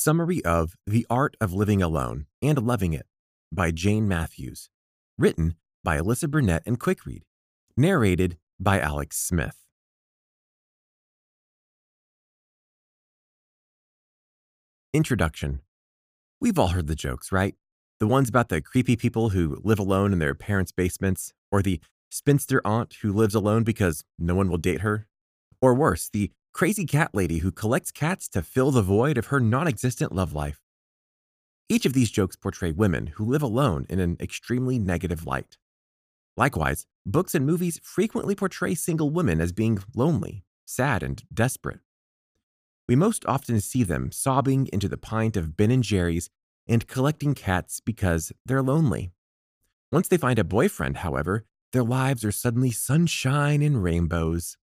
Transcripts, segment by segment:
Summary of The Art of Living Alone and Loving It by Jane Matthews. Written by Alyssa Burnett and Quickread. Narrated by Alex Smith. Introduction We've all heard the jokes, right? The ones about the creepy people who live alone in their parents' basements, or the spinster aunt who lives alone because no one will date her, or worse, the crazy cat lady who collects cats to fill the void of her non existent love life. Each of these jokes portray women who live alone in an extremely negative light. Likewise, books and movies frequently portray single women as being lonely, sad, and desperate. We most often see them sobbing into the pint of Ben and Jerry's and collecting cats because they're lonely. Once they find a boyfriend, however, their lives are suddenly sunshine and rainbows.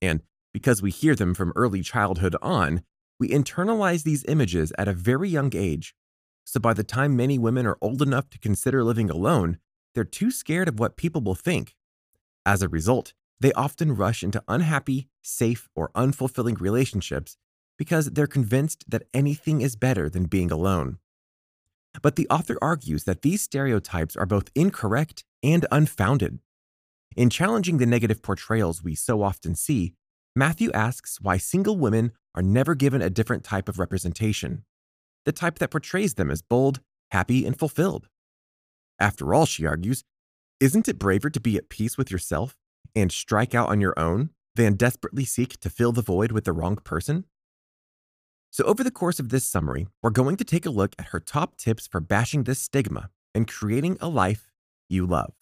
And because we hear them from early childhood on, we internalize these images at a very young age. So by the time many women are old enough to consider living alone, they're too scared of what people will think. As a result, they often rush into unhappy, safe, or unfulfilling relationships because they're convinced that anything is better than being alone. But the author argues that these stereotypes are both incorrect and unfounded. In challenging the negative portrayals we so often see, Matthew asks why single women are never given a different type of representation, the type that portrays them as bold, happy, and fulfilled. After all, she argues, isn't it braver to be at peace with yourself and strike out on your own than desperately seek to fill the void with the wrong person? So, over the course of this summary, we're going to take a look at her top tips for bashing this stigma and creating a life you love.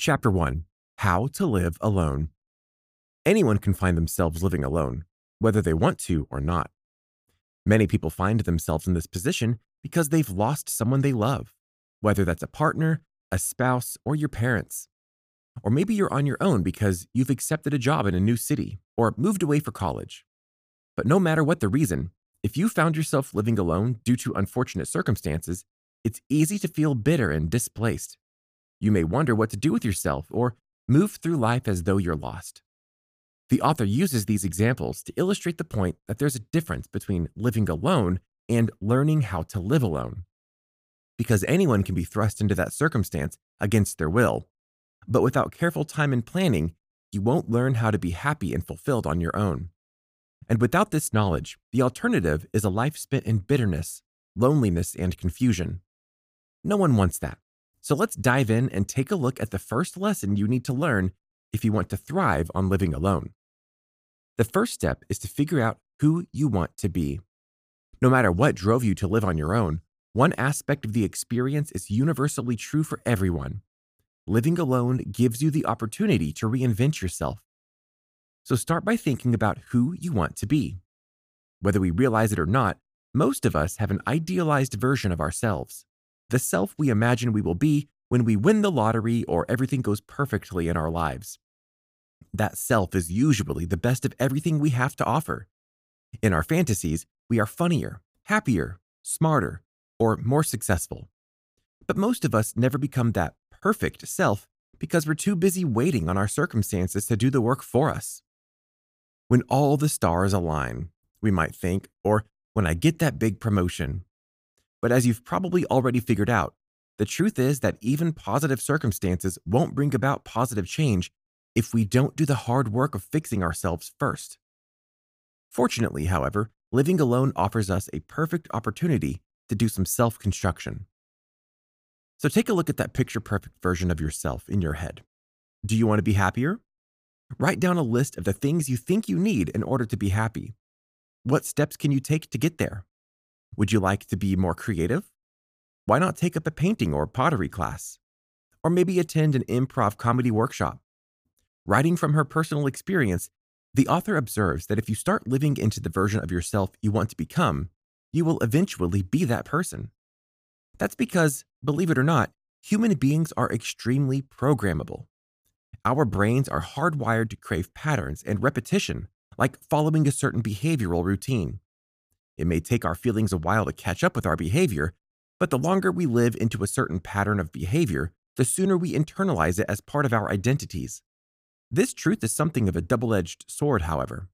Chapter 1 How to Live Alone. Anyone can find themselves living alone, whether they want to or not. Many people find themselves in this position because they've lost someone they love, whether that's a partner, a spouse, or your parents. Or maybe you're on your own because you've accepted a job in a new city or moved away for college. But no matter what the reason, if you found yourself living alone due to unfortunate circumstances, it's easy to feel bitter and displaced. You may wonder what to do with yourself or move through life as though you're lost. The author uses these examples to illustrate the point that there's a difference between living alone and learning how to live alone. Because anyone can be thrust into that circumstance against their will, but without careful time and planning, you won't learn how to be happy and fulfilled on your own. And without this knowledge, the alternative is a life spent in bitterness, loneliness, and confusion. No one wants that. So let's dive in and take a look at the first lesson you need to learn if you want to thrive on living alone. The first step is to figure out who you want to be. No matter what drove you to live on your own, one aspect of the experience is universally true for everyone. Living alone gives you the opportunity to reinvent yourself. So start by thinking about who you want to be. Whether we realize it or not, most of us have an idealized version of ourselves the self we imagine we will be when we win the lottery or everything goes perfectly in our lives. That self is usually the best of everything we have to offer. In our fantasies, we are funnier, happier, smarter, or more successful. But most of us never become that perfect self because we're too busy waiting on our circumstances to do the work for us. When all the stars align, we might think, or when I get that big promotion, but as you've probably already figured out, the truth is that even positive circumstances won't bring about positive change if we don't do the hard work of fixing ourselves first. Fortunately, however, living alone offers us a perfect opportunity to do some self construction. So take a look at that picture perfect version of yourself in your head. Do you want to be happier? Write down a list of the things you think you need in order to be happy. What steps can you take to get there? Would you like to be more creative? Why not take up a painting or pottery class? Or maybe attend an improv comedy workshop? Writing from her personal experience, the author observes that if you start living into the version of yourself you want to become, you will eventually be that person. That's because, believe it or not, human beings are extremely programmable. Our brains are hardwired to crave patterns and repetition, like following a certain behavioral routine. It may take our feelings a while to catch up with our behavior, but the longer we live into a certain pattern of behavior, the sooner we internalize it as part of our identities. This truth is something of a double edged sword, however,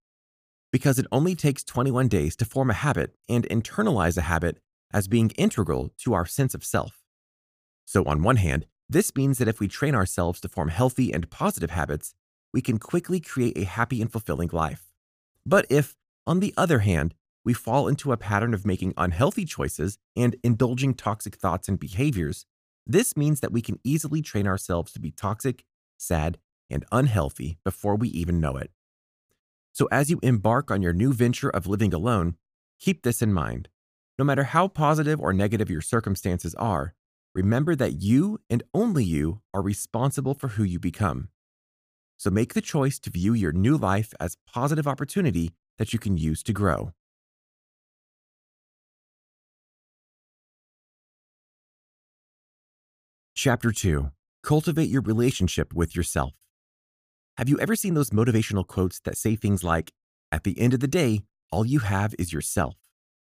because it only takes 21 days to form a habit and internalize a habit as being integral to our sense of self. So, on one hand, this means that if we train ourselves to form healthy and positive habits, we can quickly create a happy and fulfilling life. But if, on the other hand, we fall into a pattern of making unhealthy choices and indulging toxic thoughts and behaviors, this means that we can easily train ourselves to be toxic, sad, and unhealthy before we even know it. So, as you embark on your new venture of living alone, keep this in mind. No matter how positive or negative your circumstances are, remember that you and only you are responsible for who you become. So make the choice to view your new life as positive opportunity that you can use to grow. Chapter 2 Cultivate your relationship with yourself. Have you ever seen those motivational quotes that say things like, At the end of the day, all you have is yourself?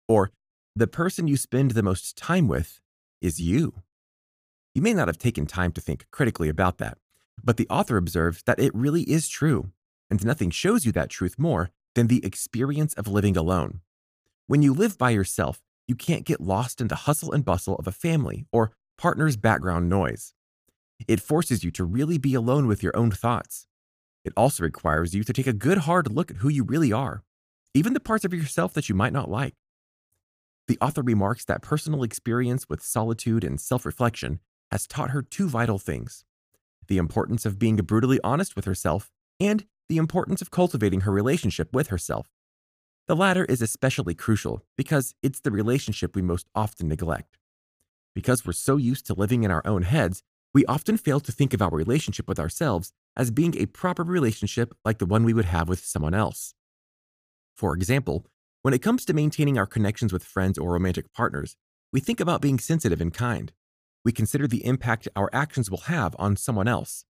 Or, The person you spend the most time with is you. You may not have taken time to think critically about that, but the author observes that it really is true, and nothing shows you that truth more than the experience of living alone. When you live by yourself, you can't get lost in the hustle and bustle of a family or partner's background noise. It forces you to really be alone with your own thoughts. It also requires you to take a good hard look at who you really are, even the parts of yourself that you might not like. The author remarks that personal experience with solitude and self reflection has taught her two vital things the importance of being brutally honest with herself and the importance of cultivating her relationship with herself. The latter is especially crucial because it's the relationship we most often neglect. Because we're so used to living in our own heads, we often fail to think of our relationship with ourselves as being a proper relationship like the one we would have with someone else. For example, when it comes to maintaining our connections with friends or romantic partners, we think about being sensitive and kind. We consider the impact our actions will have on someone else.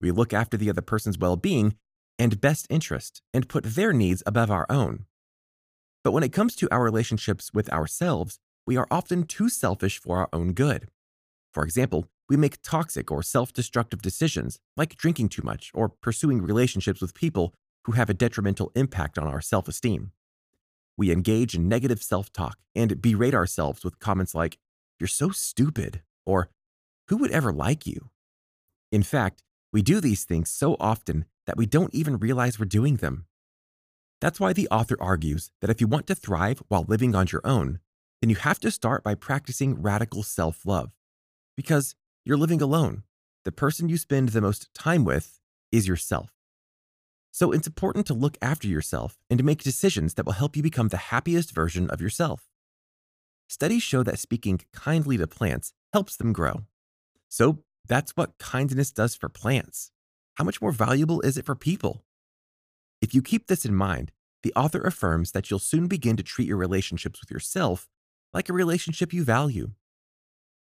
We look after the other person's well being and best interest and put their needs above our own. But when it comes to our relationships with ourselves, we are often too selfish for our own good. For example, we make toxic or self destructive decisions, like drinking too much or pursuing relationships with people who have a detrimental impact on our self esteem. We engage in negative self talk and berate ourselves with comments like, You're so stupid, or Who would ever like you? In fact, we do these things so often that we don't even realize we're doing them. That's why the author argues that if you want to thrive while living on your own, then you have to start by practicing radical self love. Because you're living alone. The person you spend the most time with is yourself. So it's important to look after yourself and to make decisions that will help you become the happiest version of yourself. Studies show that speaking kindly to plants helps them grow. So that's what kindness does for plants. How much more valuable is it for people? If you keep this in mind, the author affirms that you'll soon begin to treat your relationships with yourself like a relationship you value.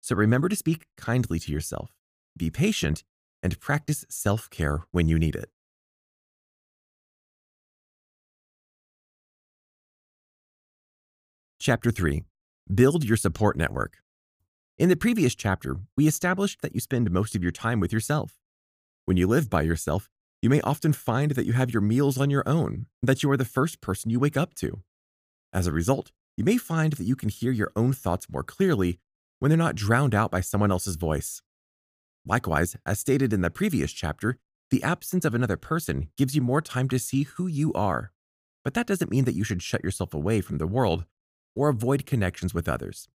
So remember to speak kindly to yourself, be patient, and practice self care when you need it. Chapter 3 Build Your Support Network. In the previous chapter, we established that you spend most of your time with yourself. When you live by yourself, you may often find that you have your meals on your own, that you are the first person you wake up to. As a result, you may find that you can hear your own thoughts more clearly when they're not drowned out by someone else's voice. Likewise, as stated in the previous chapter, the absence of another person gives you more time to see who you are. But that doesn't mean that you should shut yourself away from the world or avoid connections with others.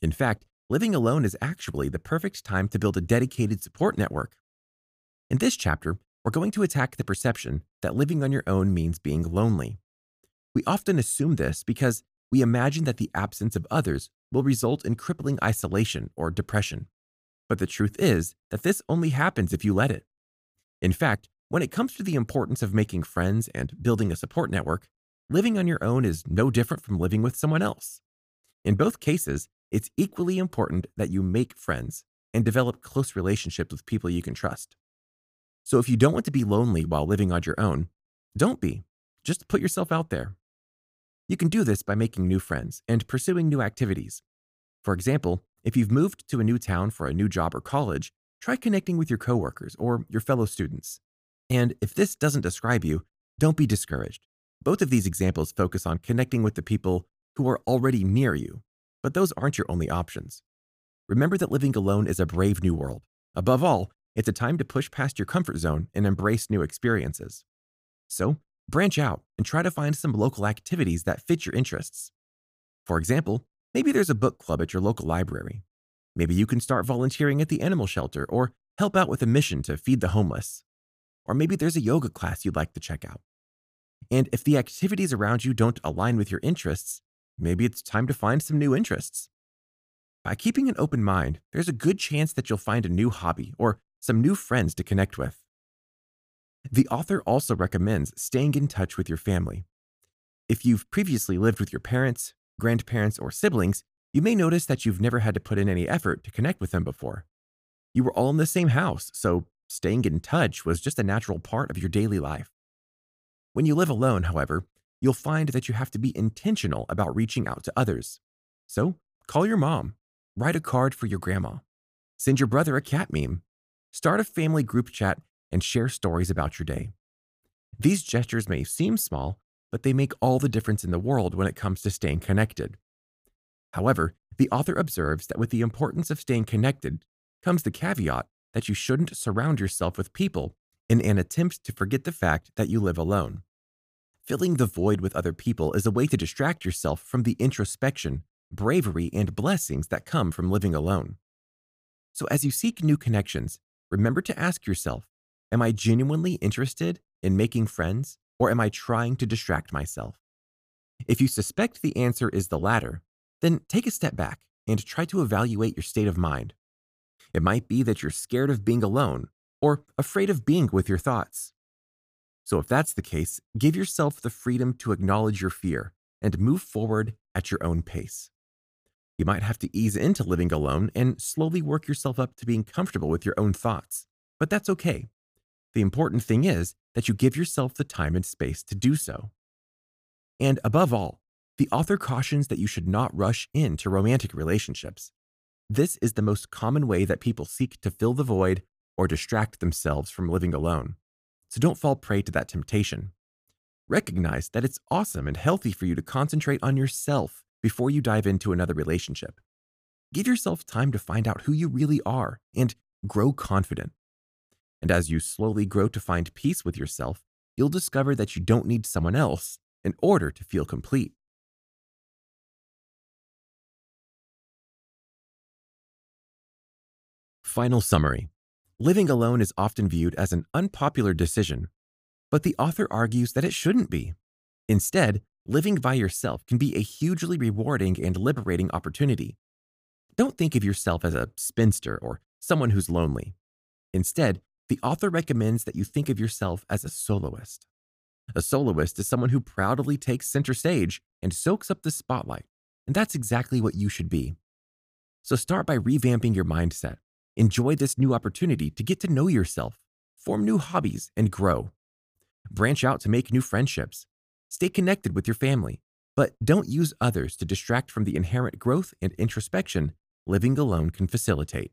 In fact, living alone is actually the perfect time to build a dedicated support network. In this chapter, we're going to attack the perception that living on your own means being lonely. We often assume this because we imagine that the absence of others will result in crippling isolation or depression. But the truth is that this only happens if you let it. In fact, when it comes to the importance of making friends and building a support network, living on your own is no different from living with someone else. In both cases, it's equally important that you make friends and develop close relationships with people you can trust. So if you don't want to be lonely while living on your own, don't be. Just put yourself out there. You can do this by making new friends and pursuing new activities. For example, if you've moved to a new town for a new job or college, try connecting with your coworkers or your fellow students. And if this doesn't describe you, don't be discouraged. Both of these examples focus on connecting with the people who are already near you, but those aren't your only options. Remember that living alone is a brave new world. Above all, it's a time to push past your comfort zone and embrace new experiences. So, branch out and try to find some local activities that fit your interests. For example, maybe there's a book club at your local library. Maybe you can start volunteering at the animal shelter or help out with a mission to feed the homeless. Or maybe there's a yoga class you'd like to check out. And if the activities around you don't align with your interests, maybe it's time to find some new interests. By keeping an open mind, there's a good chance that you'll find a new hobby or some new friends to connect with. The author also recommends staying in touch with your family. If you've previously lived with your parents, grandparents, or siblings, you may notice that you've never had to put in any effort to connect with them before. You were all in the same house, so staying in touch was just a natural part of your daily life. When you live alone, however, you'll find that you have to be intentional about reaching out to others. So, call your mom, write a card for your grandma, send your brother a cat meme, start a family group chat, and share stories about your day. These gestures may seem small, but they make all the difference in the world when it comes to staying connected. However, the author observes that with the importance of staying connected comes the caveat that you shouldn't surround yourself with people in an attempt to forget the fact that you live alone. Filling the void with other people is a way to distract yourself from the introspection, bravery, and blessings that come from living alone. So, as you seek new connections, remember to ask yourself Am I genuinely interested in making friends, or am I trying to distract myself? If you suspect the answer is the latter, then take a step back and try to evaluate your state of mind. It might be that you're scared of being alone or afraid of being with your thoughts. So, if that's the case, give yourself the freedom to acknowledge your fear and move forward at your own pace. You might have to ease into living alone and slowly work yourself up to being comfortable with your own thoughts, but that's okay. The important thing is that you give yourself the time and space to do so. And above all, the author cautions that you should not rush into romantic relationships. This is the most common way that people seek to fill the void or distract themselves from living alone. So don't fall prey to that temptation. Recognize that it's awesome and healthy for you to concentrate on yourself before you dive into another relationship. Give yourself time to find out who you really are and grow confident. And as you slowly grow to find peace with yourself, you'll discover that you don't need someone else in order to feel complete. Final summary Living alone is often viewed as an unpopular decision, but the author argues that it shouldn't be. Instead, living by yourself can be a hugely rewarding and liberating opportunity. Don't think of yourself as a spinster or someone who's lonely. Instead, the author recommends that you think of yourself as a soloist. A soloist is someone who proudly takes center stage and soaks up the spotlight, and that's exactly what you should be. So start by revamping your mindset. Enjoy this new opportunity to get to know yourself, form new hobbies, and grow. Branch out to make new friendships. Stay connected with your family, but don't use others to distract from the inherent growth and introspection living alone can facilitate.